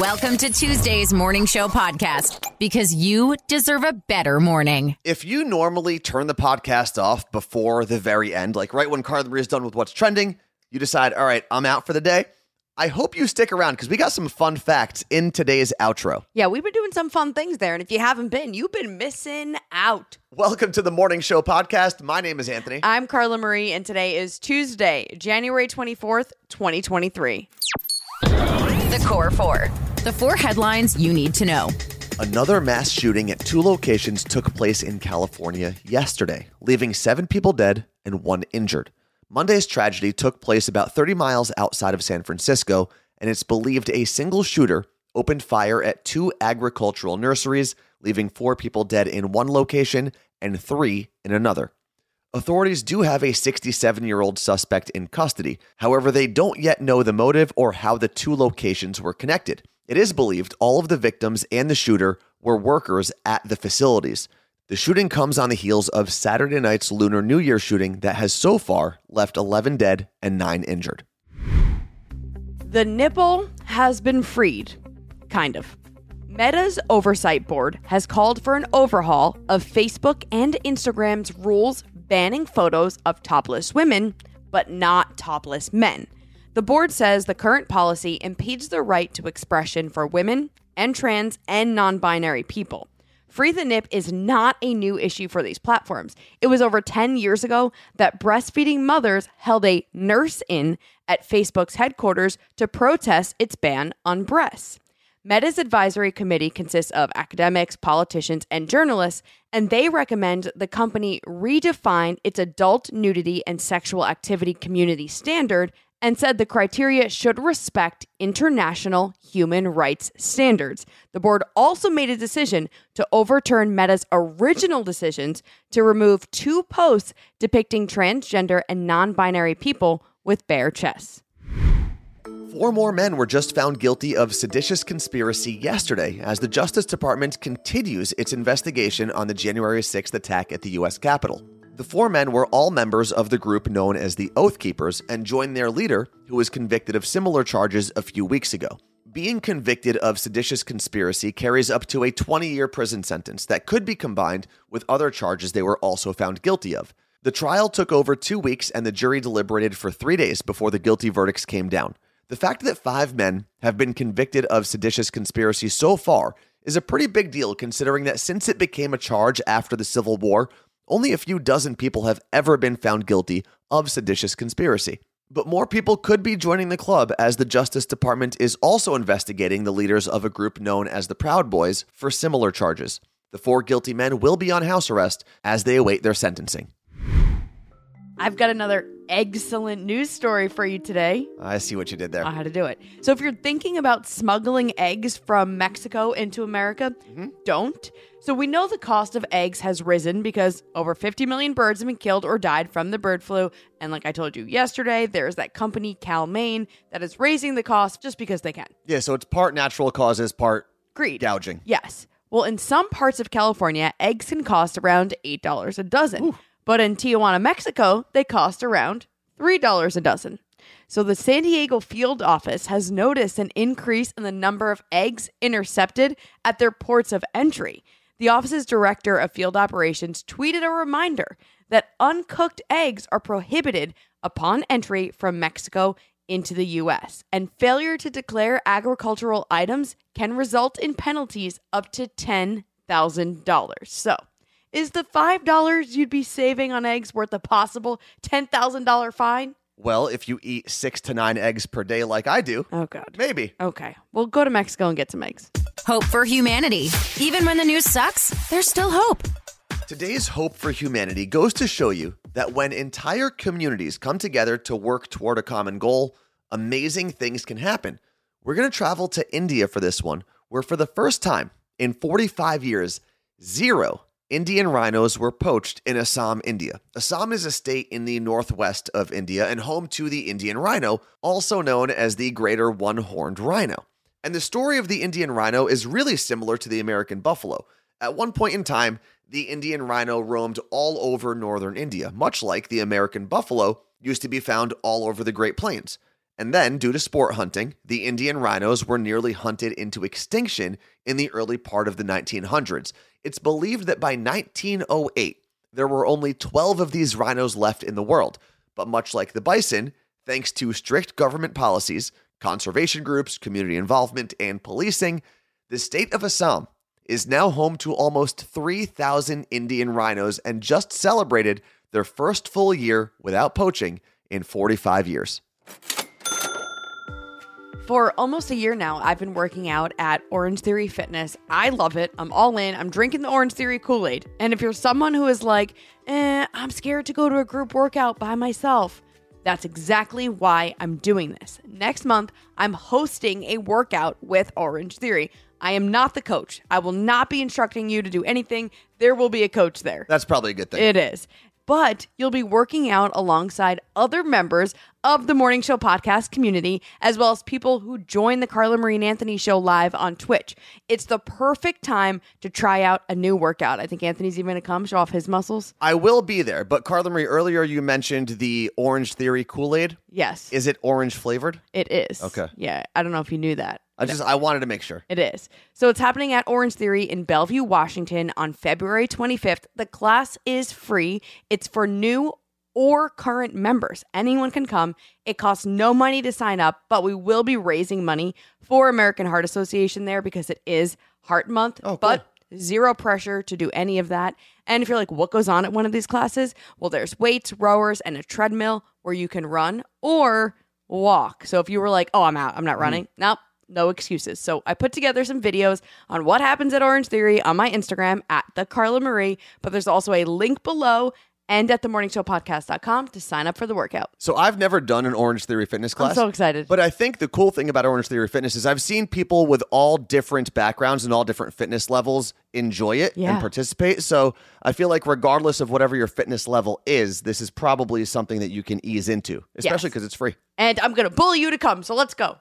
Welcome to Tuesday's Morning Show podcast because you deserve a better morning. If you normally turn the podcast off before the very end, like right when Carla Marie is done with what's trending, you decide, all right, I'm out for the day. I hope you stick around because we got some fun facts in today's outro. Yeah, we've been doing some fun things there. And if you haven't been, you've been missing out. Welcome to the Morning Show podcast. My name is Anthony. I'm Carla Marie, and today is Tuesday, January 24th, 2023. Core Four. The four headlines you need to know. Another mass shooting at two locations took place in California yesterday, leaving seven people dead and one injured. Monday's tragedy took place about 30 miles outside of San Francisco, and it's believed a single shooter opened fire at two agricultural nurseries, leaving four people dead in one location and three in another. Authorities do have a 67 year old suspect in custody. However, they don't yet know the motive or how the two locations were connected. It is believed all of the victims and the shooter were workers at the facilities. The shooting comes on the heels of Saturday night's Lunar New Year shooting that has so far left 11 dead and 9 injured. The nipple has been freed. Kind of. Meta's oversight board has called for an overhaul of Facebook and Instagram's rules banning photos of topless women, but not topless men. The board says the current policy impedes the right to expression for women and trans and non binary people. Free the Nip is not a new issue for these platforms. It was over 10 years ago that breastfeeding mothers held a nurse in at Facebook's headquarters to protest its ban on breasts. Meta's advisory committee consists of academics, politicians, and journalists, and they recommend the company redefine its adult nudity and sexual activity community standard and said the criteria should respect international human rights standards. The board also made a decision to overturn Meta's original decisions to remove two posts depicting transgender and non binary people with bare chests. Four more men were just found guilty of seditious conspiracy yesterday as the Justice Department continues its investigation on the January 6th attack at the U.S. Capitol. The four men were all members of the group known as the Oath Keepers and joined their leader, who was convicted of similar charges a few weeks ago. Being convicted of seditious conspiracy carries up to a 20 year prison sentence that could be combined with other charges they were also found guilty of. The trial took over two weeks and the jury deliberated for three days before the guilty verdicts came down. The fact that five men have been convicted of seditious conspiracy so far is a pretty big deal considering that since it became a charge after the Civil War, only a few dozen people have ever been found guilty of seditious conspiracy. But more people could be joining the club as the Justice Department is also investigating the leaders of a group known as the Proud Boys for similar charges. The four guilty men will be on house arrest as they await their sentencing. I've got another excellent news story for you today. I see what you did there. on how to do it. So if you're thinking about smuggling eggs from Mexico into America, mm-hmm. don't. So we know the cost of eggs has risen because over 50 million birds have been killed or died from the bird flu. And like I told you yesterday, there's that company Cal-Maine that is raising the cost just because they can. Yeah, so it's part natural causes, part Greed. gouging. Yes. Well, in some parts of California, eggs can cost around $8 a dozen. But in Tijuana, Mexico, they cost around $3 a dozen. So the San Diego field office has noticed an increase in the number of eggs intercepted at their ports of entry. The office's director of field operations tweeted a reminder that uncooked eggs are prohibited upon entry from Mexico into the US, and failure to declare agricultural items can result in penalties up to $10,000. So, is the $5 you'd be saving on eggs worth a possible $10,000 fine? Well, if you eat six to nine eggs per day like I do, Oh, God. maybe. Okay. We'll go to Mexico and get some eggs. Hope for humanity. Even when the news sucks, there's still hope. Today's Hope for Humanity goes to show you that when entire communities come together to work toward a common goal, amazing things can happen. We're going to travel to India for this one, where for the first time in 45 years, zero Indian rhinos were poached in Assam, India. Assam is a state in the northwest of India and home to the Indian rhino, also known as the greater one horned rhino. And the story of the Indian rhino is really similar to the American buffalo. At one point in time, the Indian rhino roamed all over northern India, much like the American buffalo used to be found all over the Great Plains. And then, due to sport hunting, the Indian rhinos were nearly hunted into extinction in the early part of the 1900s. It's believed that by 1908, there were only 12 of these rhinos left in the world. But much like the bison, thanks to strict government policies, conservation groups, community involvement, and policing, the state of Assam is now home to almost 3,000 Indian rhinos and just celebrated their first full year without poaching in 45 years. For almost a year now, I've been working out at Orange Theory Fitness. I love it. I'm all in. I'm drinking the Orange Theory Kool Aid. And if you're someone who is like, eh, I'm scared to go to a group workout by myself, that's exactly why I'm doing this. Next month, I'm hosting a workout with Orange Theory. I am not the coach. I will not be instructing you to do anything. There will be a coach there. That's probably a good thing. It is. But you'll be working out alongside other members of the Morning Show podcast community, as well as people who join the Carla Marie and Anthony show live on Twitch. It's the perfect time to try out a new workout. I think Anthony's even going to come show off his muscles. I will be there. But Carla Marie, earlier you mentioned the Orange Theory Kool Aid. Yes, Is it orange flavored? it is. Okay. Yeah, I don't know if you knew that. I just I wanted to make sure. It is. So it's happening at Orange Theory in Bellevue, Washington on February 25th. The class is free. It's for new or current members. Anyone can come. It costs no money to sign up, but we will be raising money for American Heart Association there because it is Heart Month. Oh, cool. But zero pressure to do any of that. And if you're like, what goes on at one of these classes? Well, there's weights, rowers, and a treadmill where you can run or walk. So if you were like, oh, I'm out, I'm not mm-hmm. running, nope, no excuses. So I put together some videos on what happens at Orange Theory on my Instagram at the Carla Marie, but there's also a link below and at themorningshowpodcast.com to sign up for the workout. So I've never done an Orange Theory fitness class. I'm so excited. But I think the cool thing about Orange Theory Fitness is I've seen people with all different backgrounds and all different fitness levels enjoy it Yeah. and participate. So I feel like regardless of whatever your fitness level is, this is probably something that you can ease into, especially Yes. because it's free. And I'm going to bully you to come. So let's go.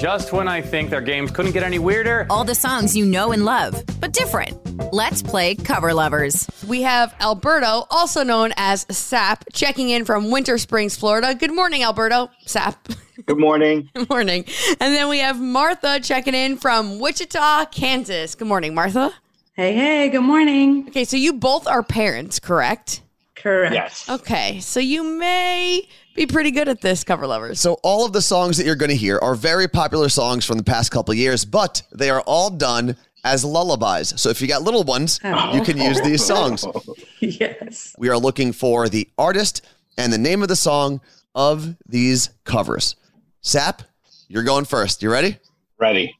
Just when I think their games couldn't get any weirder, All the songs you know and love, but different. Let's play Cover Lovers. We have Alberto, also known as Sap, checking in from Winter Springs, Florida. Good morning, Alberto. Sap. Good morning. Good morning. And then we have Martha checking in from Wichita, Kansas. Good morning, Martha. Hey, hey, good morning. Okay, so you both are parents, correct? Correct. Yes. Okay, so you may be pretty good at this, cover lovers. So all of the songs that you're going to hear are very popular songs from the past couple of years, but they are all done as lullabies. So if you got little ones, oh. you can use these songs. Yes. We are looking for the artist and the name of the song of these covers. Sap, you're going first. You ready? Ready.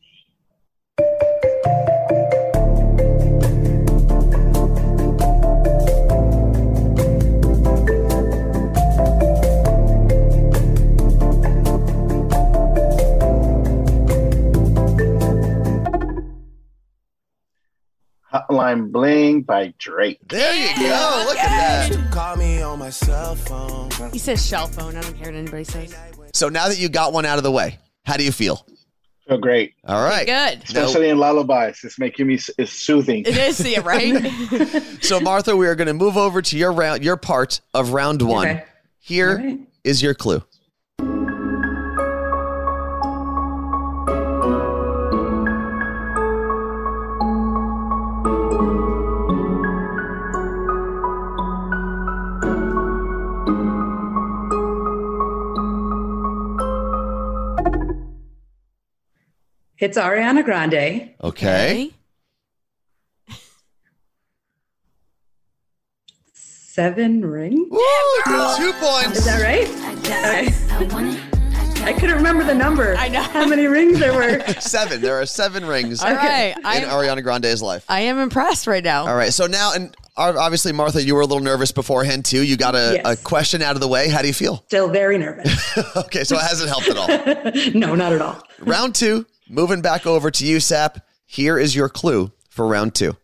Hotline Bling by Drake. There you go. Look at that. Call me on my cell phone. He says shell phone. I don't care what anybody says. So now that you got one out of the way, how do you feel? Feel great. All right. Good. Now- Especially in lullabies. It's making me it's soothing. It is, yeah, right? so Martha, we are going to move over to your round, your part of round one. Okay. Here is All right. your clue. It's Ariana Grande. Okay. Seven rings. Woo, two points. Is that right? Okay. I couldn't remember the number. I know. How many rings there were. Seven. There are seven rings All right. in I'm, Ariana Grande's life. I am impressed right now. All right. So now, and obviously, Martha, you were a little nervous beforehand too. You got a, Yes. a question out of the way. How do you feel? Still very nervous. Okay, so it hasn't helped at all. no, not at all. round two, moving back over to you, Sap. Here is your clue for round two.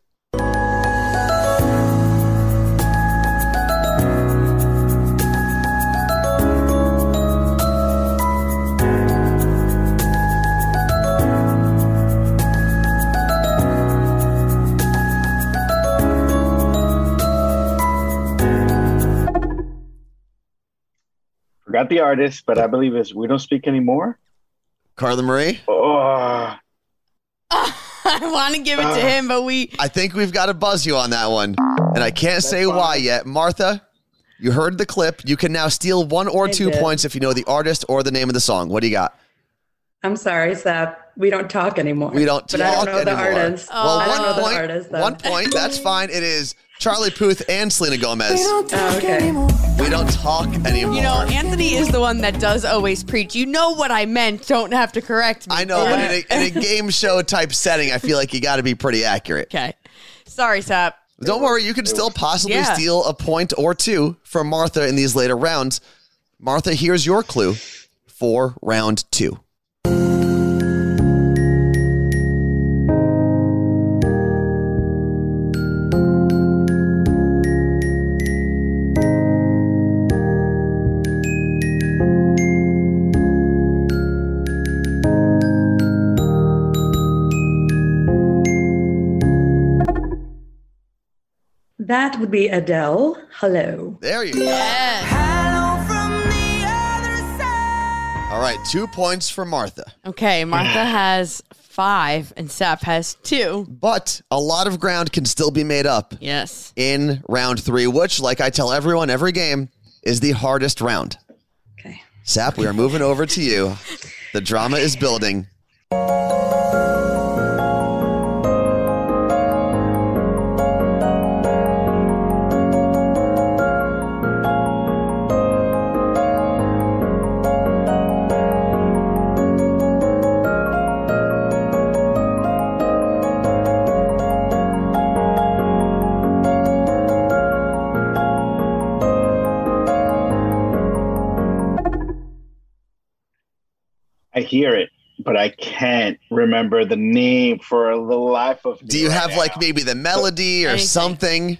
Forgot the artist, but I believe it's We Don't Speak Anymore. Carla Marie, Oh, I want to give it to Uh. him, but we. I think we've got to buzz you on that one. And I can't say fine. why yet. Martha, you heard the clip. You can now steal one or I two did. points if you know the artist or the name of the song. What do you got? I'm sorry, Sap. We don't talk anymore. We don't but talk I don't know anymore. the artist. Well, I one don't know point. the artist. One point. That's fine. It is Charlie Puth and Selena Gomez. Oh, okay. We don't talk anymore. You know, Anthony is the one that does always preach. You know what I meant. Don't have to correct me. I know, but in a, in a game show type setting, I feel like you got to be pretty accurate. Okay. Sorry, Sap. Don't worry, you can still possibly Yeah. steal a point or two from Martha in these later rounds. Martha, here's your clue for round two. That would be Adele. Hello. There you go. All right, two points for Martha. Okay, Martha has five and Sap has two. But a lot of ground can still be made up Yes. in round three, which, like I tell everyone every game, is the hardest round. Okay. Sap, we are moving over to you. The drama is building. The name for the life of me. Do you right have like maybe the melody or Anything. something?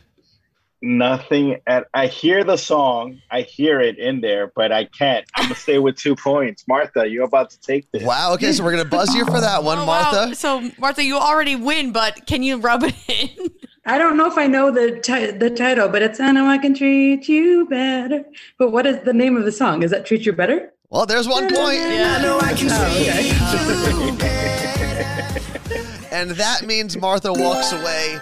nothing? At I hear the song, I hear it in there, but I can't. I'm gonna stay with two points. Martha, you're about to take this. Wow. Okay, so we're gonna buzz you for that one, Oh, wow. Martha. So, Martha, you already win, but can you rub it in? I don't know if I know the ti- the title, but it's I know I can treat you better. But what is the name of the song? Is that treat you better? Well, there's one point. Yeah. I know I can treat oh, okay. And that means Martha walks away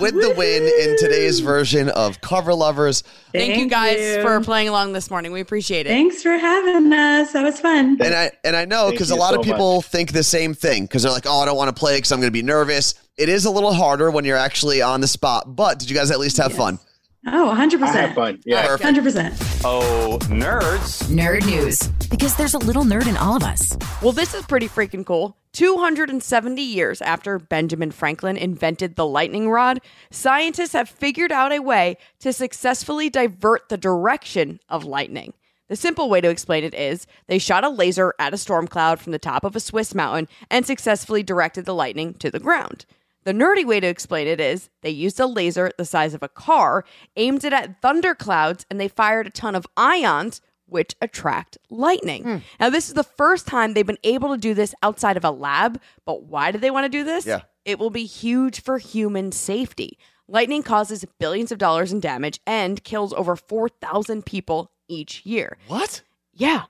with the win in today's version of Cover Lovers. Thank, you guys you. for playing along this morning. We appreciate it. Thanks for having us. That was fun. And I and I know because a lot so of people think the same thing because they're like, "Oh, I don't want to play because I'm going to be nervous." It is a little harder when you're actually on the spot. But did you guys at least have fun? Oh, 100%. I have fun. Yeah. Perfect. 100%. Oh, nerds. Nerd news. Because there's a little nerd in all of us. Well, this is pretty freaking cool. 270 years after Benjamin Franklin invented the lightning rod, scientists have figured out a way to successfully divert the direction of lightning. The simple way to explain it is they shot a laser at a storm cloud from the top of a Swiss mountain and successfully directed the lightning to the ground. The nerdy way to explain it is they used a laser the size of a car, aimed it at thunderclouds, and they fired a ton of ions, which attract lightning. Hmm. Now, this is the first time they've been able to do this outside of a lab, but why do they want to do this? Yeah. It will be huge for human safety. Lightning causes billions of dollars in damage and kills over 4,000 people each year. What? Yeah,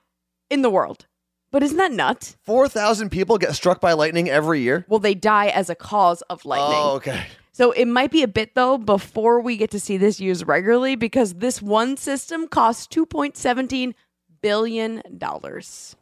in the world. But isn't that nuts? Four thousand people get struck by lightning every year. Well, they die as a cause of lightning. Oh, okay. So it might be a bit though before we get to see this used regularly because this one system costs 2.17 billion dollars.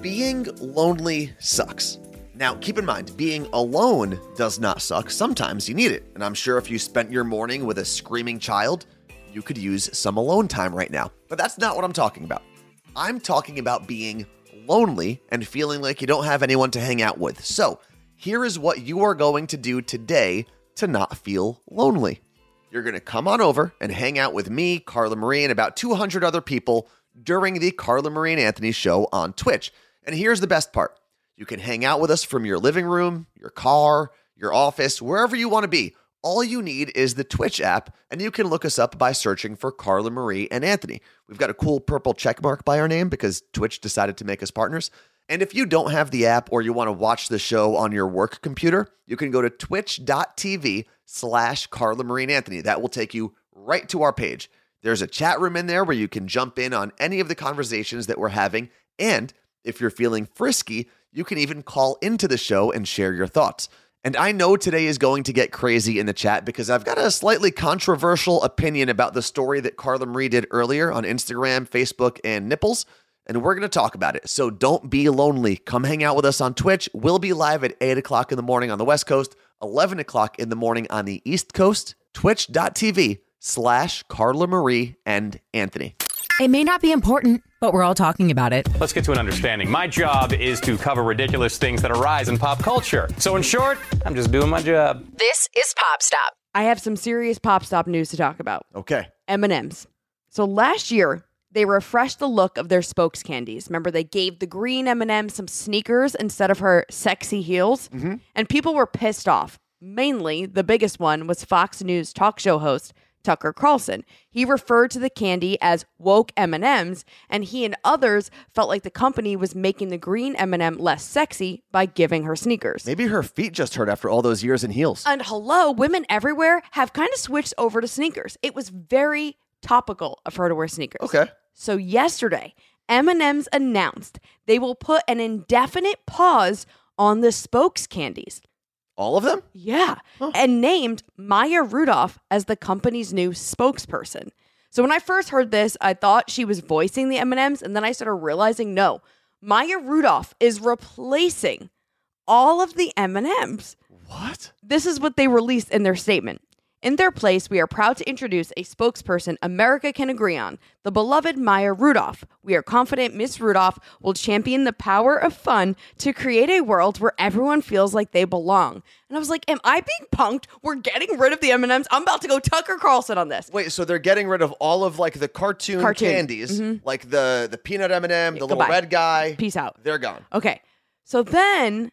Being lonely sucks. Now, keep in mind, being alone does not suck. Sometimes you need it. And I'm sure if you spent your morning with a screaming child, you could use some alone time right now. But that's not what I'm talking about. I'm talking about being lonely and feeling like you don't have anyone to hang out with. So, here is what you are going to do today to not feel lonely. You're going to come on over and hang out with me, Carla Marie, and about 200 other people during the Carla Marie and Anthony show on Twitch. And here's the best part you can hang out with us from your living room, your car, your office, wherever you want to be. All you need is the Twitch app, and you can look us up by searching for Carla Marie and Anthony. We've got a cool purple check mark by our name because Twitch decided to make us partners. And if you don't have the app or you want to watch the show on your work computer, you can go to twitch.tv slash Carla Marie Anthony. That will take you right to our page. There's a chat room in there where you can jump in on any of the conversations that we're having. And if you're feeling frisky, you can even call into the show and share your thoughts. And I know today is going to get crazy in the chat because I've got a slightly controversial opinion about the story that Carla Marie did earlier on Instagram, Facebook, and Nipples. And we're going to talk about it. So don't be lonely. Come hang out with us on Twitch. We'll be live at 8 o'clock in the morning on the West Coast, 11 o'clock in the morning on the East Coast. Twitch.tv slash Carla Marie and Anthony. It may not be important, but we're all talking about it. Let's get to an understanding. My job is to cover ridiculous things that arise in pop culture. So, in short, I'm just doing my job. This is Pop Stop. I have some serious pop stop news to talk about. Okay. M&Ms. So last year, they refreshed the look of their spokes candies. Remember they gave the green M&M some sneakers instead of her sexy heels? And people were pissed off. Mainly, the biggest one was Fox News talk show host Tucker Carlson. He referred to the candy as woke M&Ms, and he and others felt like the company was making the green M&M less sexy by giving her sneakers. Maybe her feet just hurt after all those years in heels. And hello, women everywhere have kind of switched over to sneakers. It was very topical of her to wear sneakers. Okay. So yesterday, M&M's announced they will put an indefinite pause on the spokes candies. All of them? Yeah, and named Maya Rudolph as the company's new spokesperson. So when I first heard this, I thought she was voicing the M&Ms and then I started realizing no. Maya Rudolph is replacing all of the M&Ms. What? This is what they released in their statement. In their place, we are proud to introduce a spokesperson America can agree on, the beloved Maya Rudolph. We are confident Miss Rudolph will champion the power of fun to create a world where everyone feels like they belong. And I was like, am I being punked? We're getting rid of the M&Ms. I'm about to go Tucker Carlson on this. Wait, so they're getting rid of all of like the cartoon, Cartoon. candies, mm-hmm. like the the peanut M and m the little goodbye. red guy. Peace out. They're gone. Okay. So then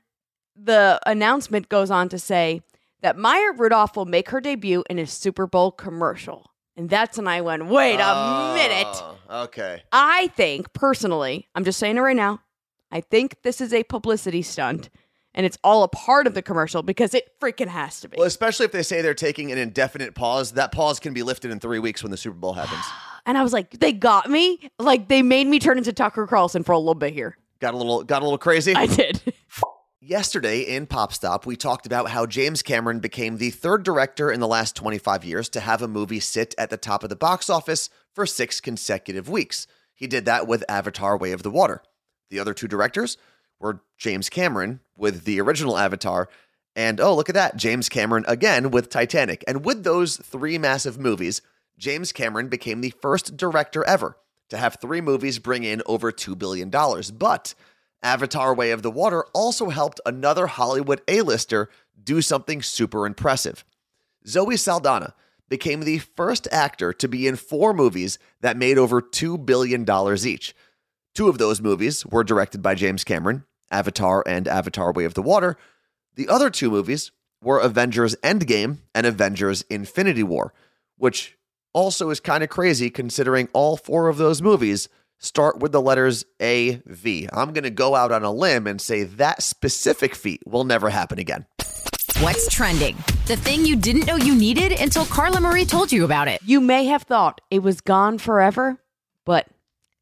the announcement goes on to say that Maya Rudolph will make her debut in a Super Bowl commercial. And that's when I went, wait a minute. Oh, Okay. I think personally, I'm just saying it right now, I think this is a publicity stunt and it's all a part of the commercial because it freaking has to be. Well, especially if they say they're taking an indefinite pause, that pause can be lifted in three weeks when the Super Bowl happens. And I was like, they got me. Like they made me turn into Tucker Carlson for a little bit here. got a little got a little crazy. I did. Yesterday in Pop Stop, we talked about how James Cameron became the third director in the last 25 years to have a movie sit at the top of the box office for six consecutive weeks. He did that with Avatar Way of the Water. The other two directors were James Cameron with the original Avatar, and oh, look at that, James Cameron again with Titanic. And with those three massive movies, James Cameron became the first director ever to have three movies bring in over $2 billion. But Avatar Way of the Water also helped another Hollywood A-lister do something super impressive. Zoe Saldana became the first actor to be in four movies that made over $2 billion each. Two of those movies were directed by James Cameron, Avatar and Avatar Way of the Water. The other two movies were Avengers Endgame and Avengers Infinity War, which also is kind of crazy considering all four of those movies start with the letters A V. I'm going to go out on a limb and say that specific feat will never happen again. What's trending? The thing you didn't know you needed until Carla Marie told you about it. You may have thought it was gone forever, but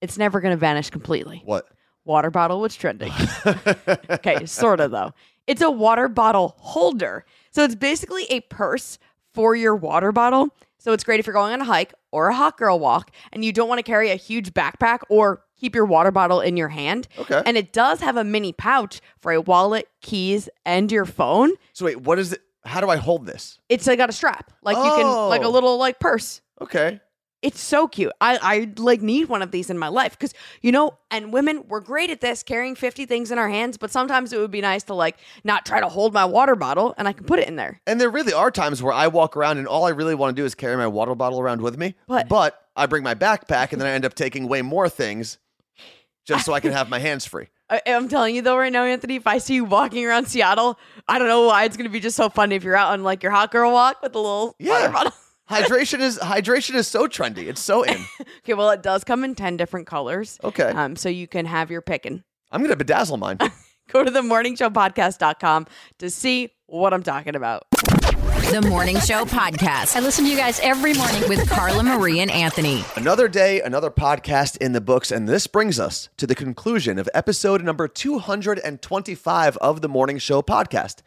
it's never going to vanish completely. What? Water bottle was trending. okay, sort of though. It's a water bottle holder. So it's basically a purse for your water bottle. So it's great if you're going on a hike or a hot girl walk and you don't want to carry a huge backpack or keep your water bottle in your hand. Okay. And it does have a mini pouch for a wallet, keys, and your phone. So wait, what is it? How do I hold this? It's like got a strap. Like you can like a Oh. little like purse. Okay. It's so cute. I, I like need one of these in my life because you know, and women we're great at this, carrying fifty things in our hands. But sometimes it would be nice to like not try to hold my water bottle and I can put it in there. And there really are times where I walk around and all I really want to do is carry my water bottle around with me. But- but I bring my backpack and then I end up taking way more things just so I can have my hands free. I, I'm telling you though, right now, Anthony, if I see you walking around Seattle, I don't know why it's gonna be just so funny if you're out on like your hot girl walk with a little Yeah. water bottle. Hydration is hydration is so trendy. It's so in. okay, well, it does come in ten different colors. Okay. um, so you can have your picking. I'm gonna bedazzle mine. Go to the morningshowpodcast.com to see what I'm talking about. The Morning Show Podcast I listen to you guys every morning. with Carla Marie and Anthony. Another day, another podcast in the books, and this brings us to the conclusion of episode number 225 of the Morning Show podcast,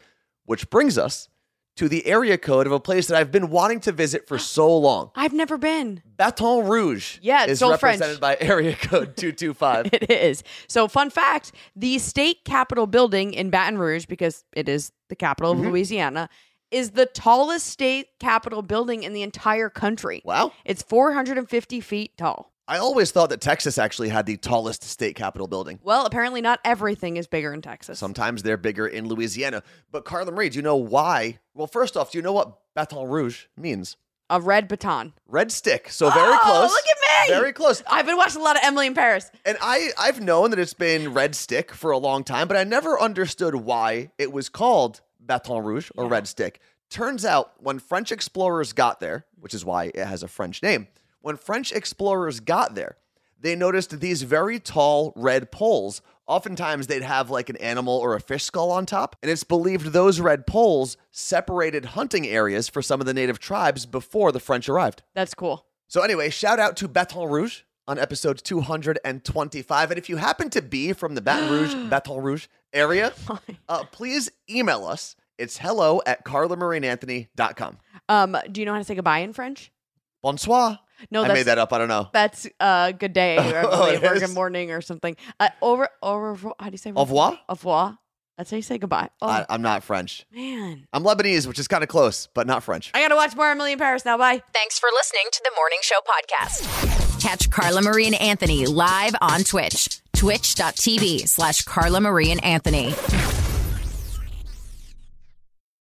which brings us to the area code of a place that I've been wanting to visit for so long. I've never been. Baton Rouge Yeah, it's is so French. represented by area code 225. It is. So, fun fact the state capitol building in Baton Rouge, because it is the capital Mm-hmm. of Louisiana, is the tallest state capitol building in the entire country. Wow. It's 450 feet tall. I always thought that Texas actually had the tallest state capitol building. Well, apparently, not everything is bigger in Texas. Sometimes they're bigger in Louisiana. But Carla Marie, do you know why? Well, first off, do you know what Baton Rouge means? A red baton. Red stick. So very Oh, close. look at me! Very close. I've been watching a lot of Emily in Paris. And I, I've known that it's been Red Stick for a long time, but I never understood why it was called Baton Rouge or Red Stick. Turns out when French explorers got there, which is why it has a French name, when French explorers got there, they noticed these very tall red poles. Oftentimes they'd have like an animal or a fish skull on top, and it's believed those red poles separated hunting areas for some of the native tribes before the French arrived. That's cool. So anyway, shout out to Baton Rouge on episode 225. And if you happen to be from the Baton Rouge, Baton Rouge area, uh, please email us. It's hello at carlamarieandanthony.com. Um, do you know how to say goodbye in French? Bonsoir. No, I made that up. I don't know. that's uh, good day or, Oh, it believe, or is? good morning or something. Uh, over, over, how do you say? Au revoir? Au revoir. That's how you say goodbye. Oh I, I'm not French. man, I'm Lebanese, which is kind of close, but not French. I gotta watch more Emily in Paris now. Bye. Thanks for listening to the Morning Show Podcast. Catch Carla Marie and Anthony live on Twitch. Twitch.tv slash Carla Marie and Anthony.